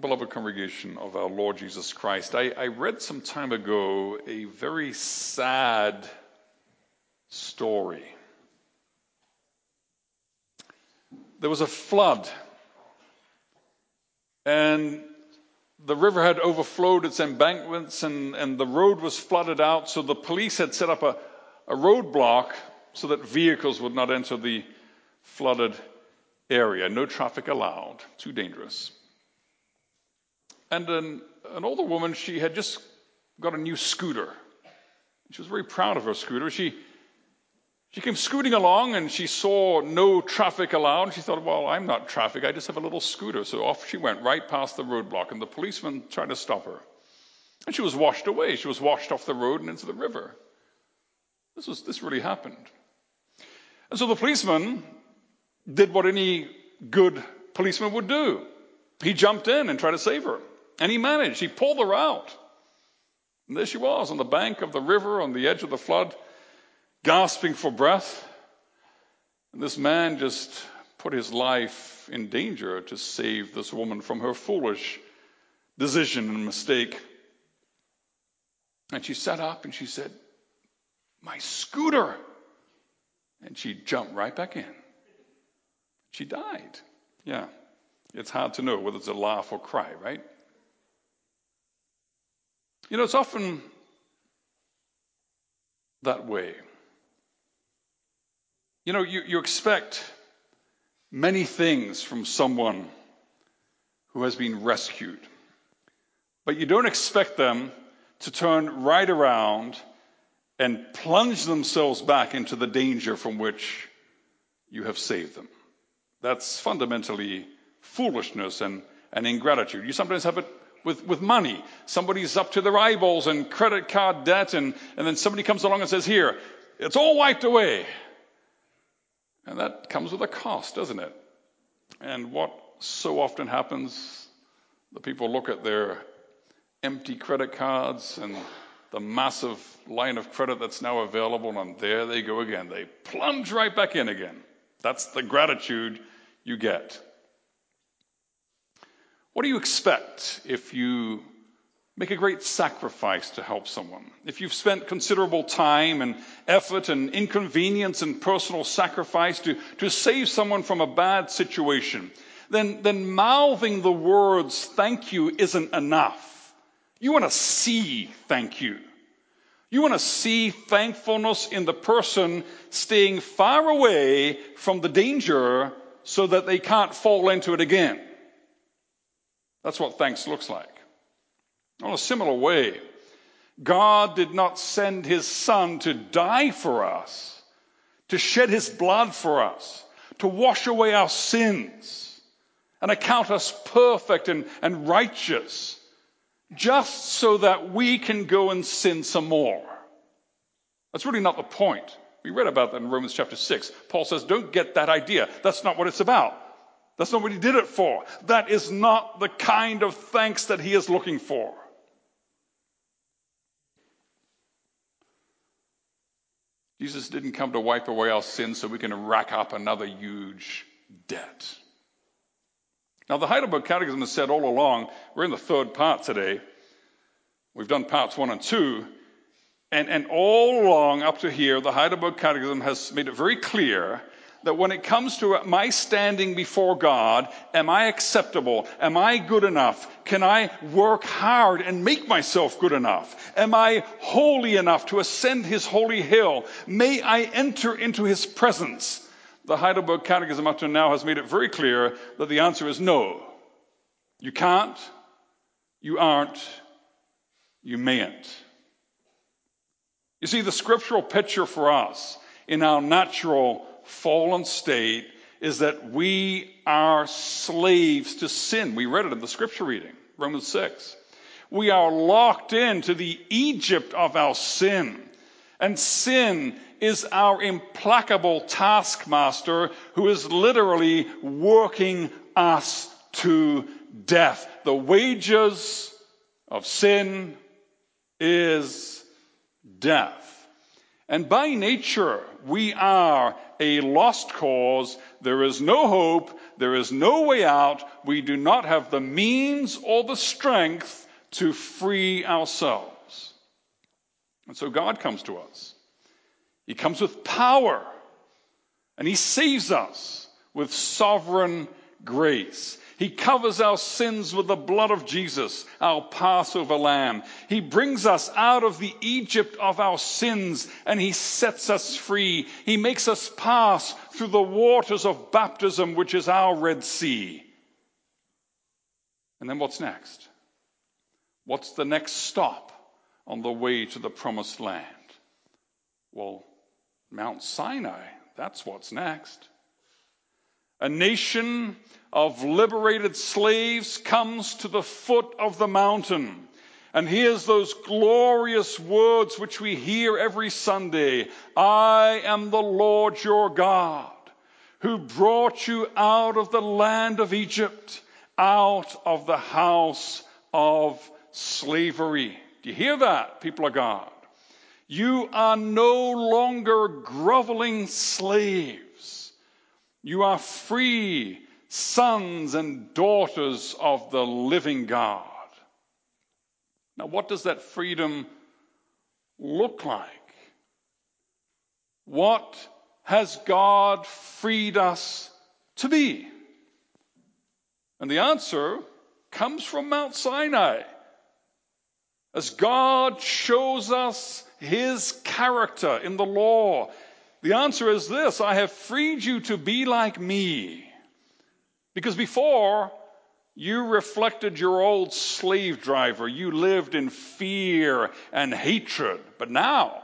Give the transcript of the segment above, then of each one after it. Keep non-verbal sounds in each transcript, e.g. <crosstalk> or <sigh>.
beloved congregation of our Lord Jesus Christ, I, I, read some time ago a very sad story. There was a flood, and the river had overflowed its embankments, and, and the road was flooded out, so the police had set up a, a roadblock so that vehicles would not enter the flooded area. No traffic allowed, too dangerous. And an, an older woman, she had just got a new scooter. She was very proud of her scooter. She, she came scooting along and she saw no traffic allowed. She thought, well, I'm not traffic. I just have a little scooter. So off she went right past the roadblock and the policeman tried to stop her. And she was washed away. She was washed off the road and into the river. This was, this really happened. And so the policeman did what any good policeman would do. He jumped in and tried to save her. And he managed. He pulled her out. And there she was on the bank of the river, on the edge of the flood, gasping for breath. And this man just put his life in danger to save this woman from her foolish decision and mistake. And she sat up and she said, My scooter. And she jumped right back in. She died. Yeah. It's hard to know whether it's a laugh or cry, right? You know, it's often that way. You know, you, you expect many things from someone who has been rescued, but you don't expect them to turn right around and plunge themselves back into the danger from which you have saved them. That's fundamentally foolishness and, and ingratitude. You sometimes have it with, with money. Somebody's up to their eyeballs in credit card debt, and, and then somebody comes along and says, Here, it's all wiped away. And that comes with a cost, doesn't it? And what so often happens, the people look at their empty credit cards and the massive line of credit that's now available, and there they go again. They plunge right back in again. That's the gratitude you get. What do you expect if you make a great sacrifice to help someone? If you've spent considerable time and effort and inconvenience and personal sacrifice to, to save someone from a bad situation, then, then mouthing the words thank you isn't enough. You want to see thank you. You want to see thankfulness in the person staying far away from the danger so that they can't fall into it again. That's what thanks looks like. In a similar way, God did not send his son to die for us, to shed his blood for us, to wash away our sins and account us perfect and, and righteous, just so that we can go and sin some more. That's really not the point. We read about that in Romans chapter 6. Paul says, don't get that idea. That's not what it's about. That's not what he did it for. That is not the kind of thanks that he is looking for. Jesus didn't come to wipe away our sins so we can rack up another huge debt. Now, the Heidelberg Catechism has said all along, we're in the third part today. We've done parts one and two. And, and all along up to here, the Heidelberg Catechism has made it very clear that when it comes to my standing before God, am I acceptable? Am I good enough? Can I work hard and make myself good enough? Am I holy enough to ascend his holy hill? May I enter into his presence? The Heidelberg Catechism up to now has made it very clear that the answer is no. You can't, you aren't, you mayn't. You see, the scriptural picture for us in our natural fallen state is that we are slaves to sin. We read it in the scripture reading, Romans 6. We are locked into the Egypt of our sin. And sin is our implacable taskmaster who is literally working us to death. The wages of sin is death. And by nature, we are a lost cause. There is no hope. There is no way out. We do not have the means or the strength to free ourselves. And so God comes to us. He comes with power and he saves us with sovereign grace. He covers our sins with the blood of Jesus, our Passover lamb. He brings us out of the Egypt of our sins and he sets us free. He makes us pass through the waters of baptism, which is our Red Sea. And then what's next? What's the next stop on the way to the promised land? Well, Mount Sinai, that's what's next. A nation of liberated slaves comes to the foot of the mountain and hears those glorious words which we hear every Sunday I am the Lord your God who brought you out of the land of Egypt, out of the house of slavery. Do you hear that, people of God? You are no longer groveling slaves. You are free sons and daughters of the living God. Now, what does that freedom look like? What has God freed us to be? And the answer comes from Mount Sinai. As God shows us his character in the law, the answer is this I have freed you to be like me. Because before, you reflected your old slave driver. You lived in fear and hatred. But now,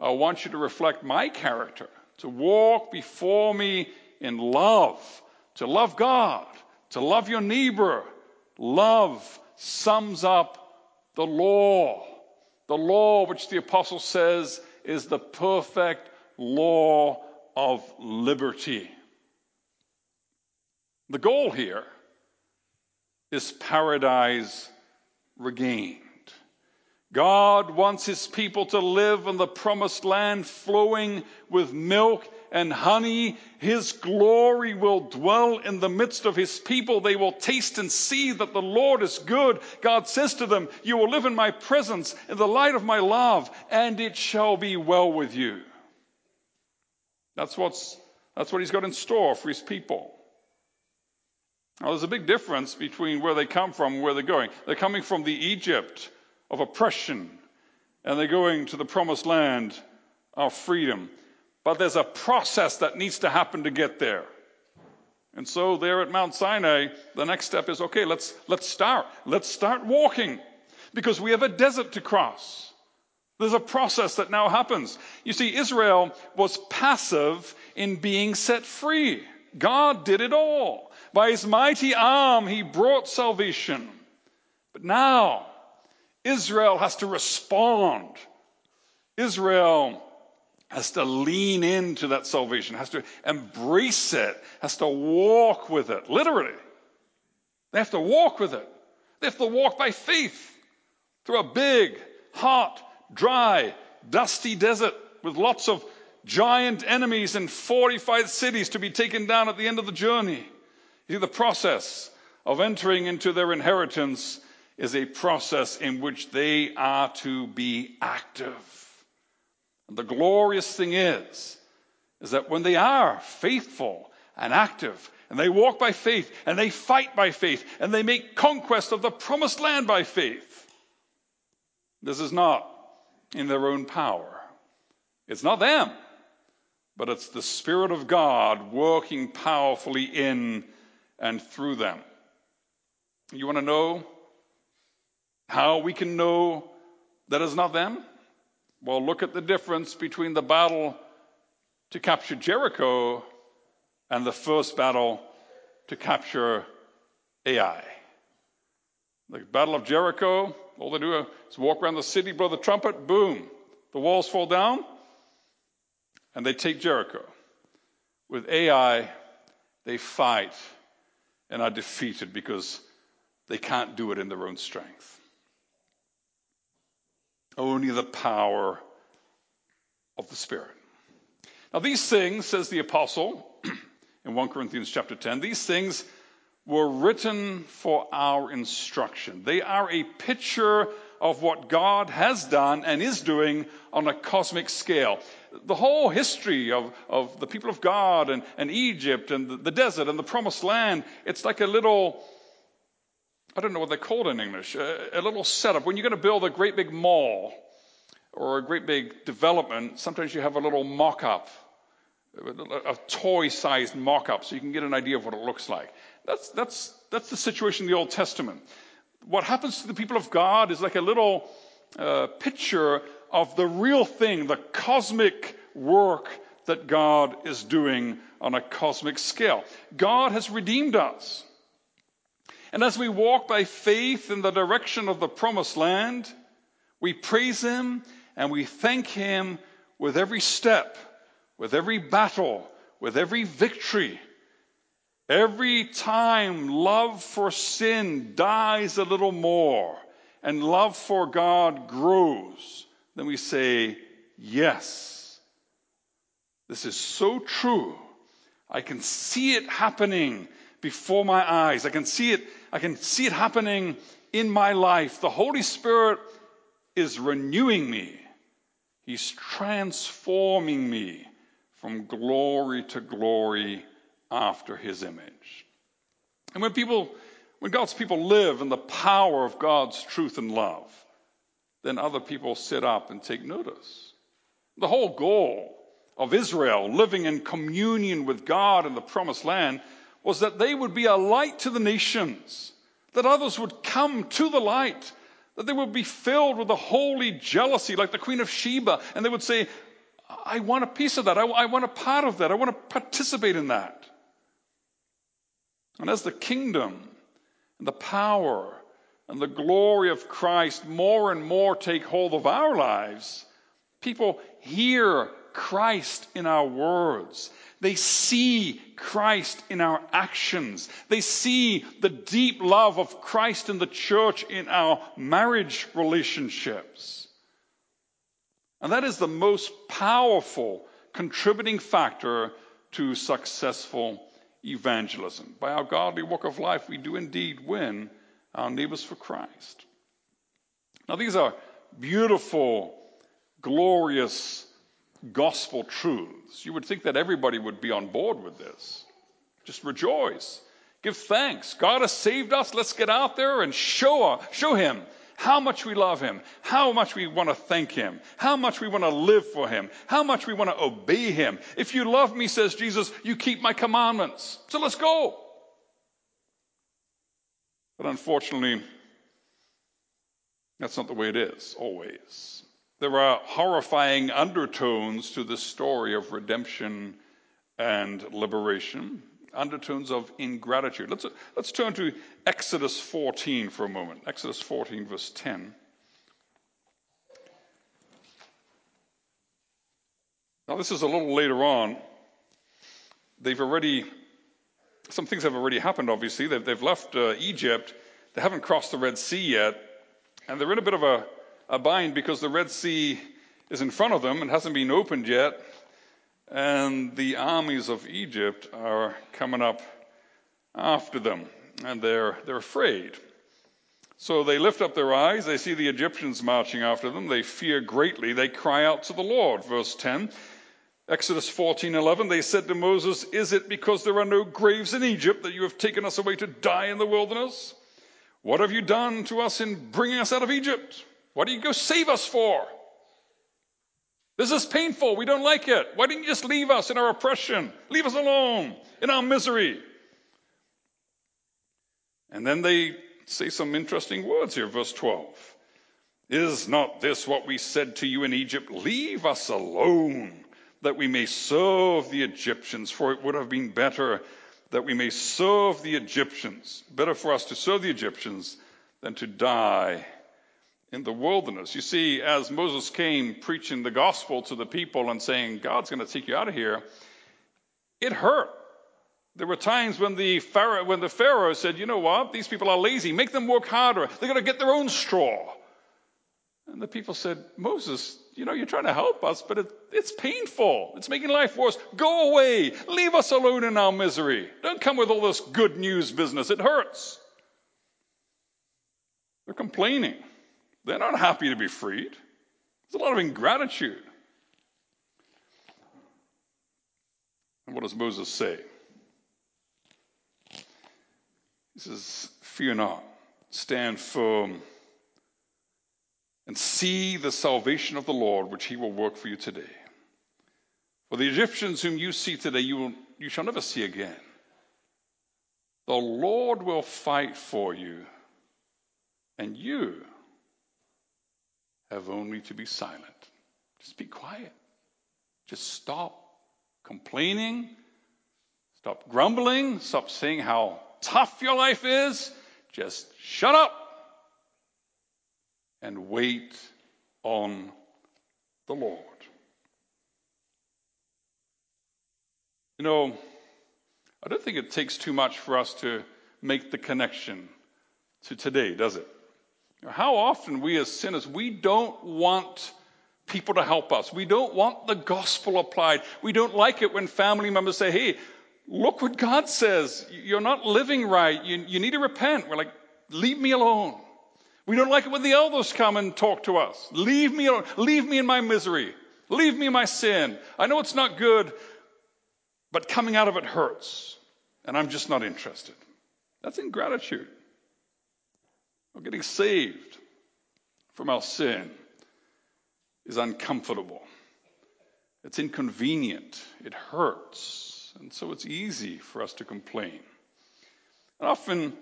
I want you to reflect my character, to walk before me in love, to love God, to love your neighbor. Love sums up the law. The law, which the apostle says is the perfect law of liberty. The goal here is paradise regained. God wants his people to live in the promised land flowing with milk and honey. His glory will dwell in the midst of his people. They will taste and see that the Lord is good. God says to them, You will live in my presence, in the light of my love, and it shall be well with you. That's, what's, that's what he's got in store for his people. Now, there's a big difference between where they come from and where they're going. They're coming from the Egypt of oppression, and they're going to the promised land of freedom. But there's a process that needs to happen to get there. And so, there at Mount Sinai, the next step is okay, let's, let's start. Let's start walking because we have a desert to cross. There's a process that now happens. You see, Israel was passive in being set free. God did it all. By his mighty arm, he brought salvation. But now, Israel has to respond. Israel has to lean into that salvation, has to embrace it, has to walk with it, literally. They have to walk with it. They have to walk by faith through a big, hot, dry, dusty desert with lots of giant enemies and fortified cities to be taken down at the end of the journey. You see, the process of entering into their inheritance is a process in which they are to be active. And the glorious thing is, is that when they are faithful and active, and they walk by faith, and they fight by faith, and they make conquest of the promised land by faith, this is not in their own power. It's not them, but it's the Spirit of God working powerfully in and through them. You want to know how we can know that it's not them? Well, look at the difference between the battle to capture Jericho and the first battle to capture Ai. The Battle of Jericho, all they do is walk around the city, blow the trumpet, boom, the walls fall down, and they take Jericho. With Ai, they fight and are defeated because they can't do it in their own strength. Only the power of the Spirit. Now, these things, says the apostle <clears throat> in 1 Corinthians chapter 10, these things were written for our instruction. They are a picture of what God has done and is doing on a cosmic scale. The whole history of, of the people of God and, and Egypt and the, the desert and the promised land, it's like a little, I don't know what they're called in English, a, a little setup. When you're going to build a great big mall or a great big development, sometimes you have a little mock up, a toy sized mock up, so you can get an idea of what it looks like. That's, that's, that's the situation in the Old Testament what happens to the people of God is like a little uh, picture of the real thing, the cosmic work that God is doing on a cosmic scale. God has redeemed us. And as we walk by faith in the direction of the promised land, we praise Him and we thank Him with every step, with every battle, with every victory Every time love for sin dies a little more and love for God grows, then we say, Yes, this is so true. I can see it happening before my eyes. I can see it, I can see it happening in my life. The Holy Spirit is renewing me. He's transforming me from glory to glory after his image. And when people, when God's people live in the power of God's truth and love, then other people sit up and take notice. The whole goal of Israel living in communion with God in the promised land was that they would be a light to the nations, that others would come to the light, that they would be filled with a holy jealousy like the Queen of Sheba, and they would say, I want a piece of that. I, I want a part of that. I want to participate in that. And as the kingdom and the power and the glory of Christ more and more take hold of our lives, people hear Christ in our words. They see Christ in our actions. They see the deep love of Christ in the church in our marriage relationships. And that is the most powerful contributing factor to successful evangelism. By our godly walk of life, we do indeed win our neighbors for Christ. Now, these are beautiful, glorious gospel truths. You would think that everybody would be on board with this. Just rejoice. Give thanks. God has saved us. Let's get out there and show, show Him how much we love him, how much we want to thank him, how much we want to live for him, how much we want to obey him. If you love me, says Jesus, you keep my commandments. So let's go. But unfortunately, that's not the way it is always. There are horrifying undertones to this story of redemption and liberation undertones of ingratitude. Let's, let's turn to Exodus 14 for a moment. Exodus 14, verse 10. Now, this is a little later on. They've already, some things have already happened, obviously. They've, they've left uh, Egypt. They haven't crossed the Red Sea yet. And they're in a bit of a, a bind because the Red Sea is in front of them and hasn't been opened yet and the armies of Egypt are coming up after them, and they're, they're afraid. So they lift up their eyes, they see the Egyptians marching after them, they fear greatly, they cry out to the Lord. Verse 10. Exodus 14:11 they said to Moses, "Is it because there are no graves in Egypt that you have taken us away to die in the wilderness? What have you done to us in bringing us out of Egypt? What do you go save us for?" This is painful. We don't like it. Why didn't you just leave us in our oppression? Leave us alone in our misery. And then they say some interesting words here, verse 12. Is not this what we said to you in Egypt? Leave us alone that we may serve the Egyptians, for it would have been better that we may serve the Egyptians. Better for us to serve the Egyptians than to die in the wilderness. You see, as Moses came preaching the gospel to the people and saying, God's going to take you out of here, it hurt. There were times when the, Pharaoh, when the Pharaoh said, You know what? These people are lazy. Make them work harder. They're going to get their own straw. And the people said, Moses, you know, you're trying to help us, but it, it's painful. It's making life worse. Go away. Leave us alone in our misery. Don't come with all this good news business. It hurts. They're complaining. They're not happy to be freed. There's a lot of ingratitude. And what does Moses say? He says, Fear not, stand firm, and see the salvation of the Lord, which he will work for you today. For the Egyptians whom you see today, you, will, you shall never see again. The Lord will fight for you, and you have only to be silent. Just be quiet. Just stop complaining. Stop grumbling. Stop saying how tough your life is. Just shut up and wait on the Lord. You know, I don't think it takes too much for us to make the connection to today, does it? How often we as sinners, we don't want people to help us. We don't want the gospel applied. We don't like it when family members say, hey, look what God says. You're not living right. You, you need to repent. We're like, leave me alone. We don't like it when the elders come and talk to us. Leave me alone. Leave me in my misery. Leave me in my sin. I know it's not good, but coming out of it hurts. And I'm just not interested. That's ingratitude. Getting saved from our sin is uncomfortable. It's inconvenient. It hurts. And so it's easy for us to complain. And often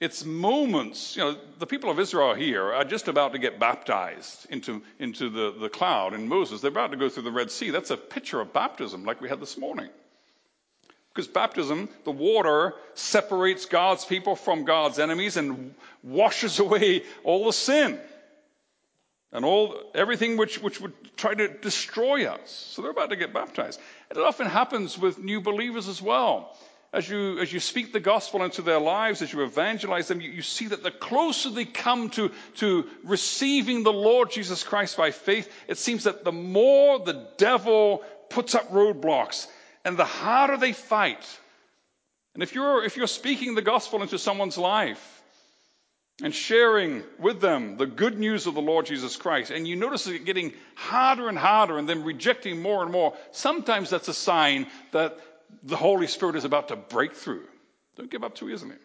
it's moments, you know, the people of Israel here are just about to get baptized into, into the, the cloud in Moses. They're about to go through the Red Sea. That's a picture of baptism, like we had this morning. Because baptism, the water separates God's people from God's enemies and washes away all the sin and all everything which, which would try to destroy us. So they're about to get baptized. And it often happens with new believers as well. As you, as you speak the gospel into their lives, as you evangelize them, you, you see that the closer they come to, to receiving the Lord Jesus Christ by faith, it seems that the more the devil puts up roadblocks and the harder they fight. And if you're, if you're speaking the gospel into someone's life, and sharing with them the good news of the Lord Jesus Christ, and you notice it getting harder and harder and then rejecting more and more, sometimes that's a sign that the Holy Spirit is about to break through. Don't give up too easily.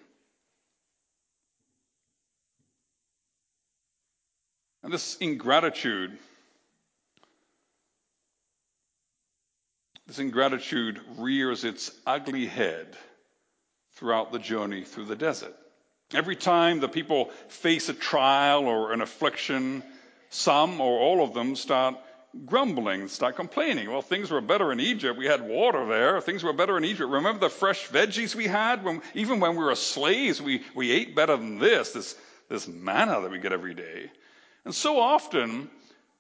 And this ingratitude, this ingratitude rears its ugly head throughout the journey through the desert. Every time the people face a trial or an affliction, some or all of them start grumbling, start complaining. Well, things were better in Egypt. We had water there. Things were better in Egypt. Remember the fresh veggies we had? When, even when we were slaves, we, we ate better than this, this, this manna that we get every day. And so often,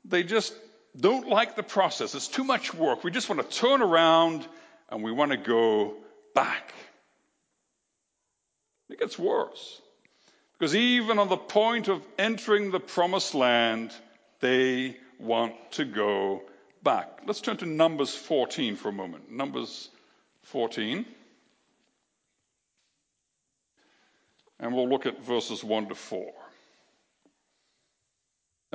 they just don't like the process. It's too much work. We just want to turn around and we want to go back. It gets worse. Because even on the point of entering the promised land, they want to go back. Let's turn to Numbers 14 for a moment. Numbers 14. And we'll look at verses 1 to 4.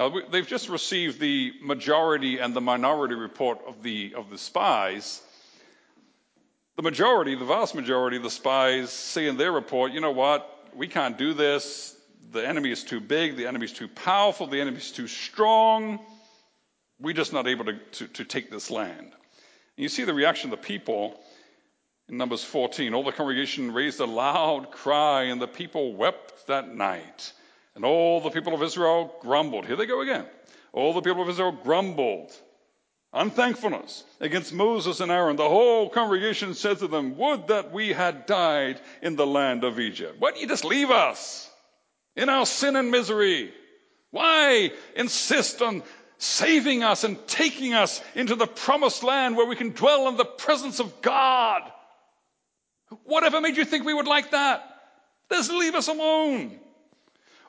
Now, they've just received the majority and the minority report of the, of the spies. The majority, the vast majority of the spies say in their report, you know what, we can't do this. The enemy is too big, the enemy is too powerful, the enemy is too strong. We're just not able to, to, to take this land. And you see the reaction of the people in Numbers 14. All the congregation raised a loud cry, and the people wept that night. And all the people of Israel grumbled. Here they go again. All the people of Israel grumbled unthankfulness against Moses and Aaron, the whole congregation said to them, Would that we had died in the land of Egypt. Why don't you just leave us in our sin and misery? Why insist on saving us and taking us into the promised land where we can dwell in the presence of God? Whatever made you think we would like that? Just leave us alone.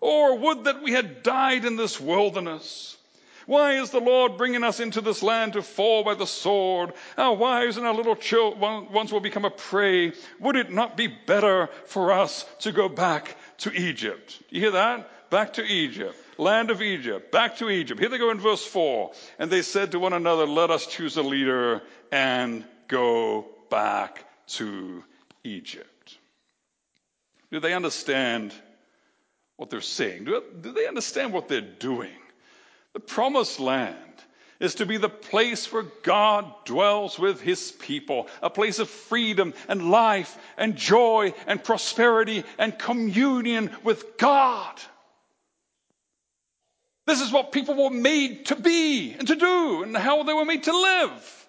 Or would that we had died in this wilderness Why is the Lord bringing us into this land to fall by the sword? Our wives and our little children ones will become a prey. Would it not be better for us to go back to Egypt? You hear that? Back to Egypt land of Egypt, back to Egypt. Here they go in verse 4. And they said to one another, Let us choose a leader and go back to Egypt. Do they understand what they're saying? Do, do they understand what they're doing? The promised land is to be the place where God dwells with his people, a place of freedom and life and joy and prosperity and communion with God. This is what people were made to be and to do and how they were made to live.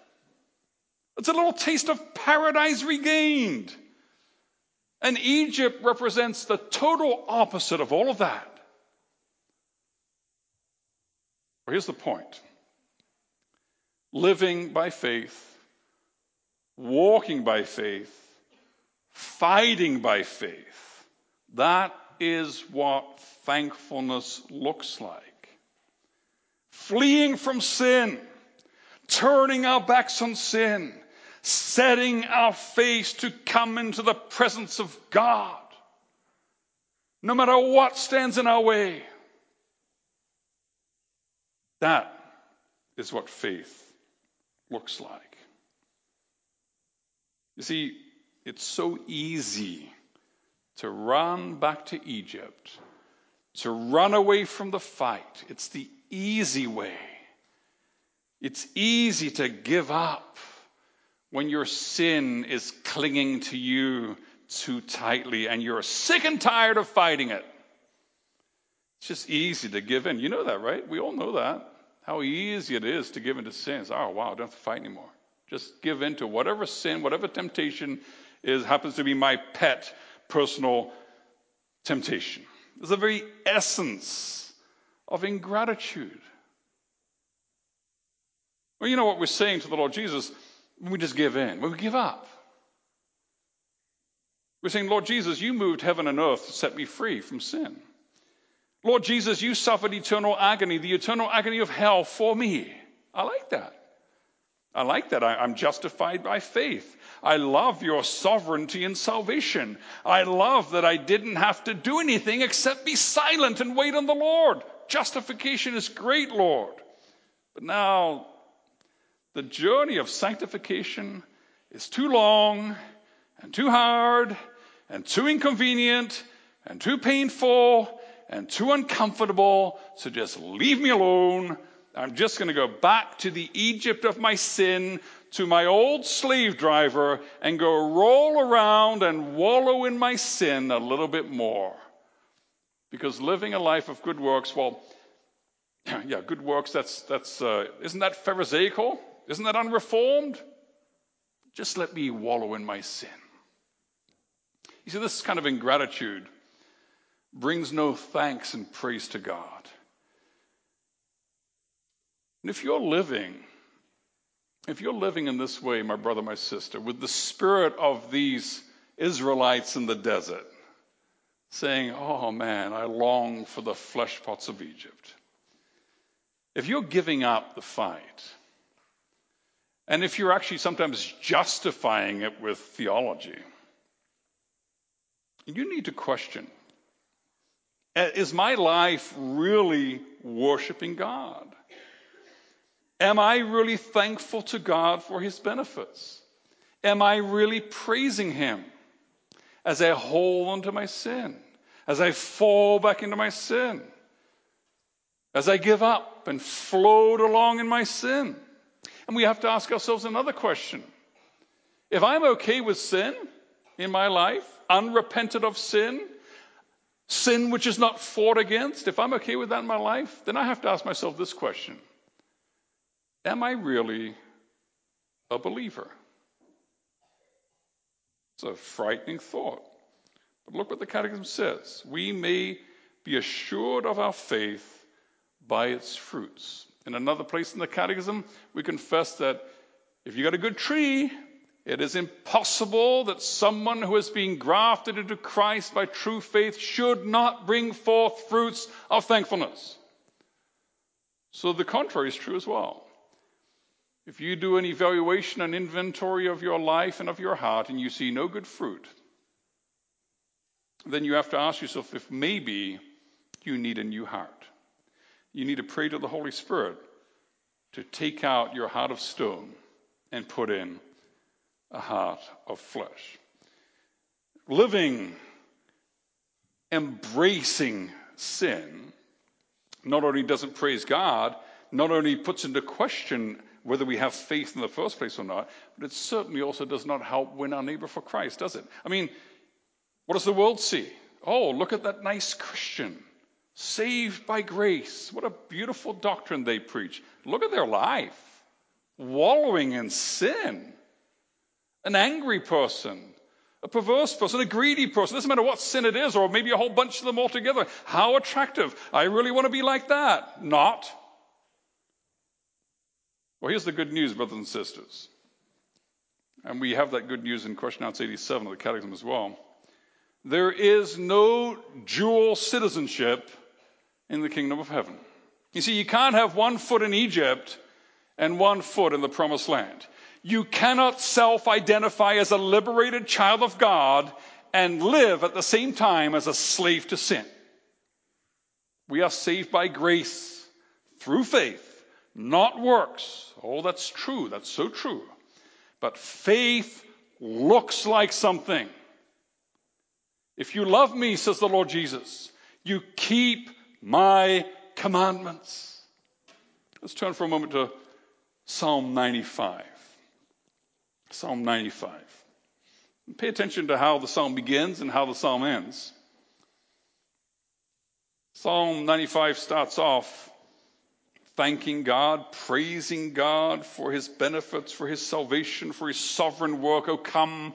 It's a little taste of paradise regained. And Egypt represents the total opposite of all of that. Well, here's the point living by faith, walking by faith, fighting by faith. That is what thankfulness looks like fleeing from sin, turning our backs on sin, setting our face to come into the presence of God, no matter what stands in our way. That is what faith looks like. You see, it's so easy to run back to Egypt, to run away from the fight. It's the easy way. It's easy to give up when your sin is clinging to you too tightly and you're sick and tired of fighting it. It's just easy to give in. You know that, right? We all know that. How easy it is to give in to sins. Oh, wow, I don't have to fight anymore. Just give in to whatever sin, whatever temptation is, happens to be my pet personal temptation. It's the very essence of ingratitude. Well, you know what we're saying to the Lord Jesus when we just give in, when we give up. We're saying, Lord Jesus, you moved heaven and earth to set me free from sin. Lord Jesus, you suffered eternal agony, the eternal agony of hell for me. I like that. I like that. I, am justified by faith. I love your sovereignty and salvation. I love that I didn't have to do anything except be silent and wait on the Lord. Justification is great, Lord. But now, the journey of sanctification is too long and too hard and too inconvenient and too painful and too uncomfortable. So just leave me alone. I'm just going to go back to the Egypt of my sin, to my old slave driver, and go roll around and wallow in my sin a little bit more. Because living a life of good works, well, <clears throat> yeah, good works, that's, that's, uh, isn't that Pharisaical? Isn't that unreformed? Just let me wallow in my sin. You see, this kind of ingratitude brings no thanks and praise to God. And if you're living, if you're living in this way, my brother, my sister, with the spirit of these Israelites in the desert, saying, Oh man, I long for the flesh pots of Egypt. If you're giving up the fight, and if you're actually sometimes justifying it with theology, you need to question uh, Is my life really worshiping God? Am I really thankful to God for his benefits? Am I really praising him? as I hold onto my sin, as I fall back into my sin, as I give up and float along in my sin. And we have to ask ourselves another question. If I'm okay with sin in my life, unrepented of sin, sin which is not fought against, if I'm okay with that in my life, then I have to ask myself this question Am I really a believer? It's a frightening thought. But look what the Catechism says. We may be assured of our faith by its fruits. In another place in the Catechism, we confess that if you got a good tree, it is impossible that someone who has been grafted into Christ by true faith should not bring forth fruits of thankfulness. So the contrary is true as well. If you do an evaluation and inventory of your life and of your heart and you see no good fruit, then you have to ask yourself if maybe you need a new heart. You need to pray to the Holy Spirit to take out your heart of stone and put in a heart of flesh. Living, embracing sin not only doesn't praise God, not only puts into question whether we have faith in the first place or not, but it certainly also does not help win our neighbor for Christ, does it? I mean, what does the world see? Oh, look at that nice Christian. Saved by grace. What a beautiful doctrine they preach. Look at their life. Wallowing in sin. An angry person. A perverse person, a greedy person, doesn't matter what sin it is, or maybe a whole bunch of them all together. How attractive. I really want to be like that. Not. Well, here's the good news, brothers and sisters. And we have that good news in question answer 87 of the Catechism as well. There is no dual citizenship in the kingdom of heaven. You see, you can't have one foot in Egypt and one foot in the promised land. You cannot self identify as a liberated child of God and live at the same time as a slave to sin. We are saved by grace through faith, not works. Oh, that's true. That's so true. But faith looks like something. If you love me, says the Lord Jesus, you keep my commandments. Let's turn for a moment to Psalm 95. Psalm 95. pay attention to how the psalm begins and how the psalm ends. Psalm 95 starts off thanking God, praising God for his benefits, for his salvation, for his sovereign work. Oh, come,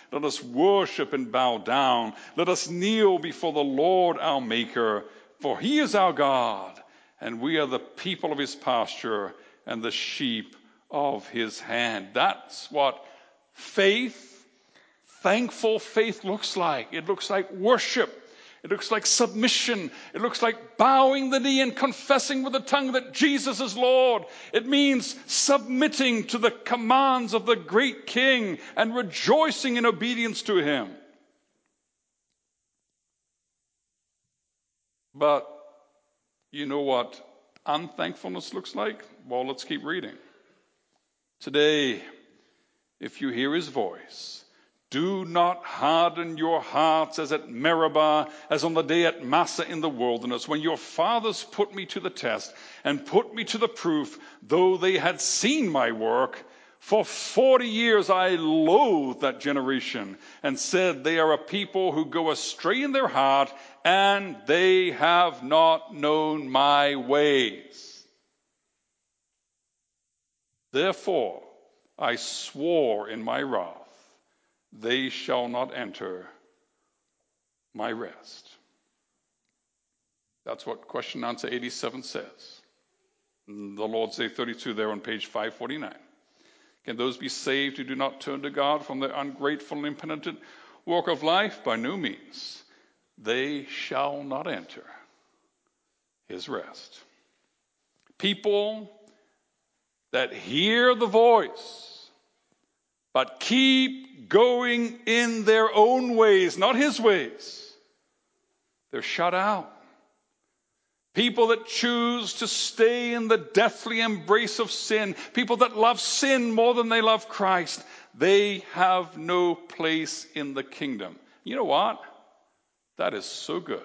let us worship and bow down. Let us kneel before the Lord our Maker, for he is our God, and we are the people of his pasture and the sheep of his hand. That's what faith, thankful faith looks like. It looks like worship. It looks like submission. It looks like bowing the knee and confessing with the tongue that Jesus is Lord. It means submitting to the commands of the great King and rejoicing in obedience to Him. But you know what unthankfulness looks like? Well, let's keep reading. Today, if you hear His voice, do not harden your hearts as at Meribah, as on the day at Massah in the wilderness, when your fathers put me to the test and put me to the proof, though they had seen my work. For 40 years I loathed that generation and said, They are a people who go astray in their heart, and they have not known my ways. Therefore, I swore in my wrath they shall not enter my rest. That's what question answer 87 says. The Lord's Day 32 there on page 549. Can those be saved who do not turn to God from their ungrateful and impenitent walk of life? By no means. They shall not enter his rest. People that hear the voice, but keep going in their own ways, not his ways, they're shut out. People that choose to stay in the deathly embrace of sin, people that love sin more than they love Christ, they have no place in the kingdom. You know what? That is so good.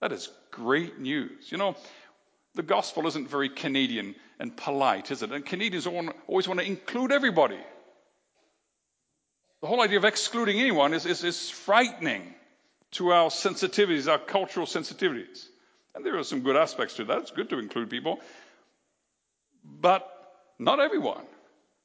That is great news. You know, the gospel isn't very Canadian and polite, is it? And Canadians always want to include everybody. The whole idea of excluding anyone is, is, is frightening to our sensitivities, our cultural sensitivities. And there are some good aspects to that. It's good to include people. But not everyone.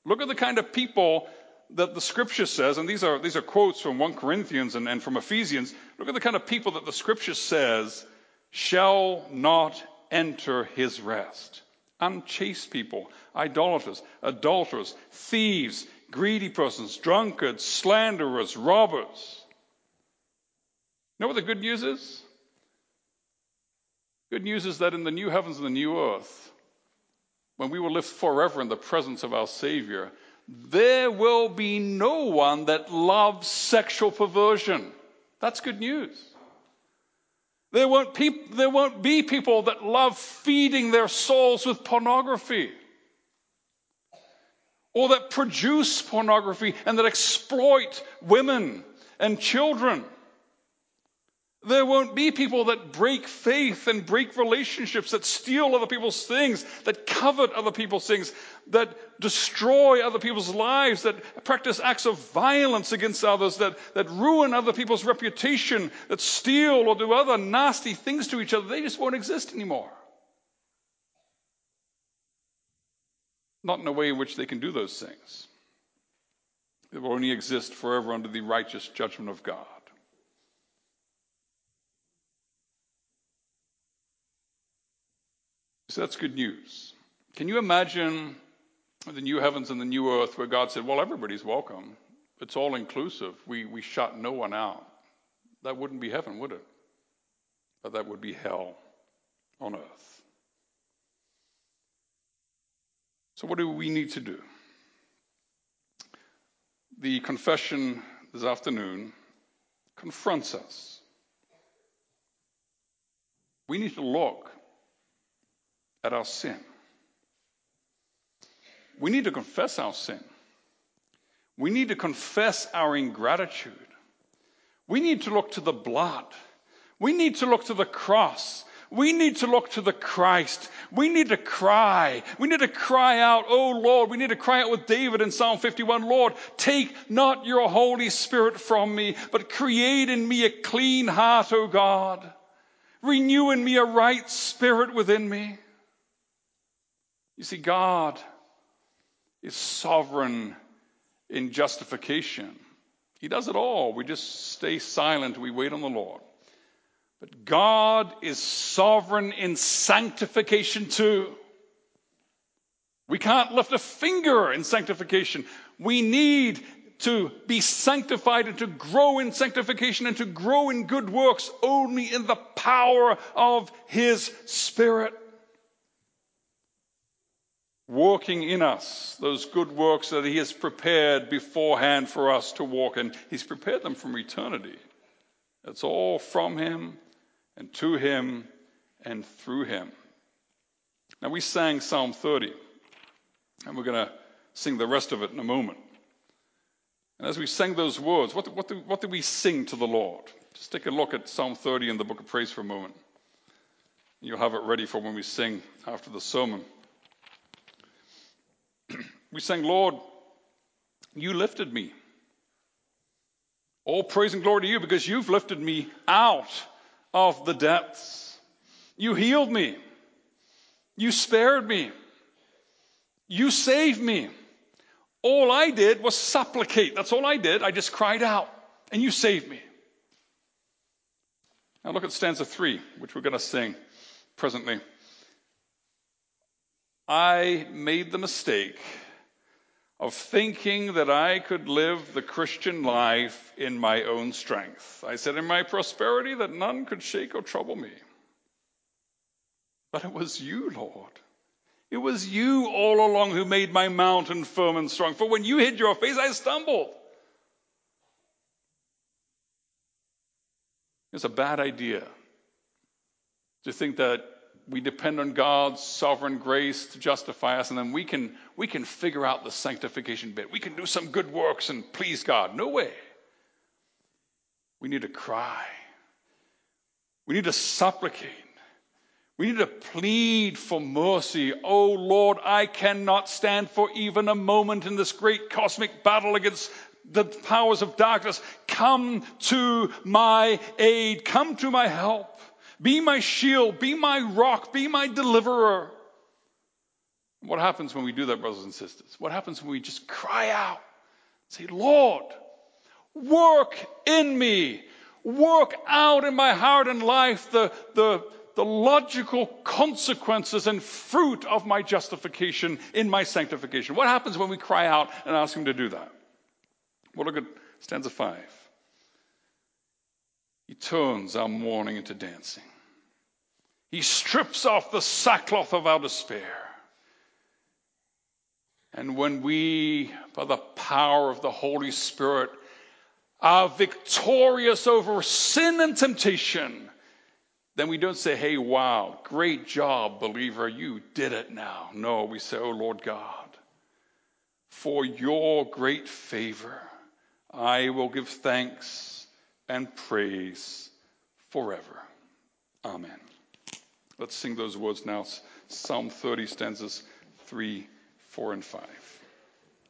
Look at the kind of people that the scripture says, and these are, these are quotes from 1 Corinthians and, and from Ephesians. Look at the kind of people that the scripture says shall not enter his rest. Unchaste people, idolaters, adulterers, thieves, greedy persons, drunkards, slanderers, robbers. Know what the good news is? Good news is that in the new heavens and the new earth, when we will live forever in the presence of our Savior, there will be no one that loves sexual perversion. That's good news. There won't, there won't be people that love feeding their souls with pornography or that produce pornography and that exploit women and children. There won't be people that break faith and break relationships, that steal other people's things, that covet other people's things, that destroy other people's lives, that practice acts of violence against others, that, that ruin other people's reputation, that steal or do other nasty things to each other. They just won't exist anymore. Not in a way in which they can do those things. They will only exist forever under the righteous judgment of God. So that's good news. Can you imagine the new heavens and the new earth where God said, Well, everybody's welcome. It's all inclusive. We, we shut no one out. That wouldn't be heaven, would it? But that would be hell on earth. So, what do we need to do? The confession this afternoon confronts us. We need to look at our sin. We need to confess our sin. We need to confess our ingratitude. We need to look to the blood. We need to look to the cross. We need to look to the Christ. We need to cry. We need to cry out, Oh Lord. We need to cry out with David in Psalm 51, Lord, take not your Holy Spirit from me, but create in me a clean heart, O God. Renew in me a right spirit within me. You see, God is sovereign in justification. He does it all. We just stay silent. We wait on the Lord. But God is sovereign in sanctification too. We can't lift a finger in sanctification. We need to be sanctified and to grow in sanctification and to grow in good works only in the power of His Spirit working in us those good works that He has prepared beforehand for us to walk in. He's prepared them from eternity. It's all from Him and to Him and through Him. Now, we sang Psalm 30, and we're going to sing the rest of it in a moment. And as we sang those words, what, what, do, what do we sing to the Lord? Just take a look at Psalm 30 in the book of praise for a moment. You'll have it ready for when we sing after the sermon. <clears throat> We sang, Lord, you lifted me. All praise and glory to you because you've lifted me out of the depths. You healed me. You spared me. You saved me. All I did was supplicate. That's all I did. I just cried out, and you saved me. Now look at stanza three, which we're going to sing presently. I made the mistake of thinking that I could live the Christian life in my own strength. I said in my prosperity that none could shake or trouble me. But it was you, Lord. It was you all along who made my mountain firm and strong. For when you hid your face, I stumbled. It's a bad idea to think that we depend on God's sovereign grace to justify us, and then we can, we can figure out the sanctification bit. We can do some good works and please God. No way. We need to cry. We need to supplicate. We need to plead for mercy. Oh Lord, I cannot stand for even a moment in this great cosmic battle against the powers of darkness. Come to my aid. Come to my help. Be my shield, be my rock, be my deliverer. What happens when we do that, brothers and sisters? What happens when we just cry out? Say, Lord, work in me, work out in my heart and life the, the, the logical consequences and fruit of my justification in my sanctification. What happens when we cry out and ask Him to do that? Well, look at stanza 5. He turns our mourning into dancing. He strips off the sackcloth of our despair. And when we, by the power of the Holy Spirit, are victorious over sin and temptation, then we don't say, hey, wow, great job, believer, you did it now. No, we say, oh Lord God, for your great favor, I will give thanks and praise forever. Amen. Let's sing those words now. Psalm 30 stanzas 3 4 and 5.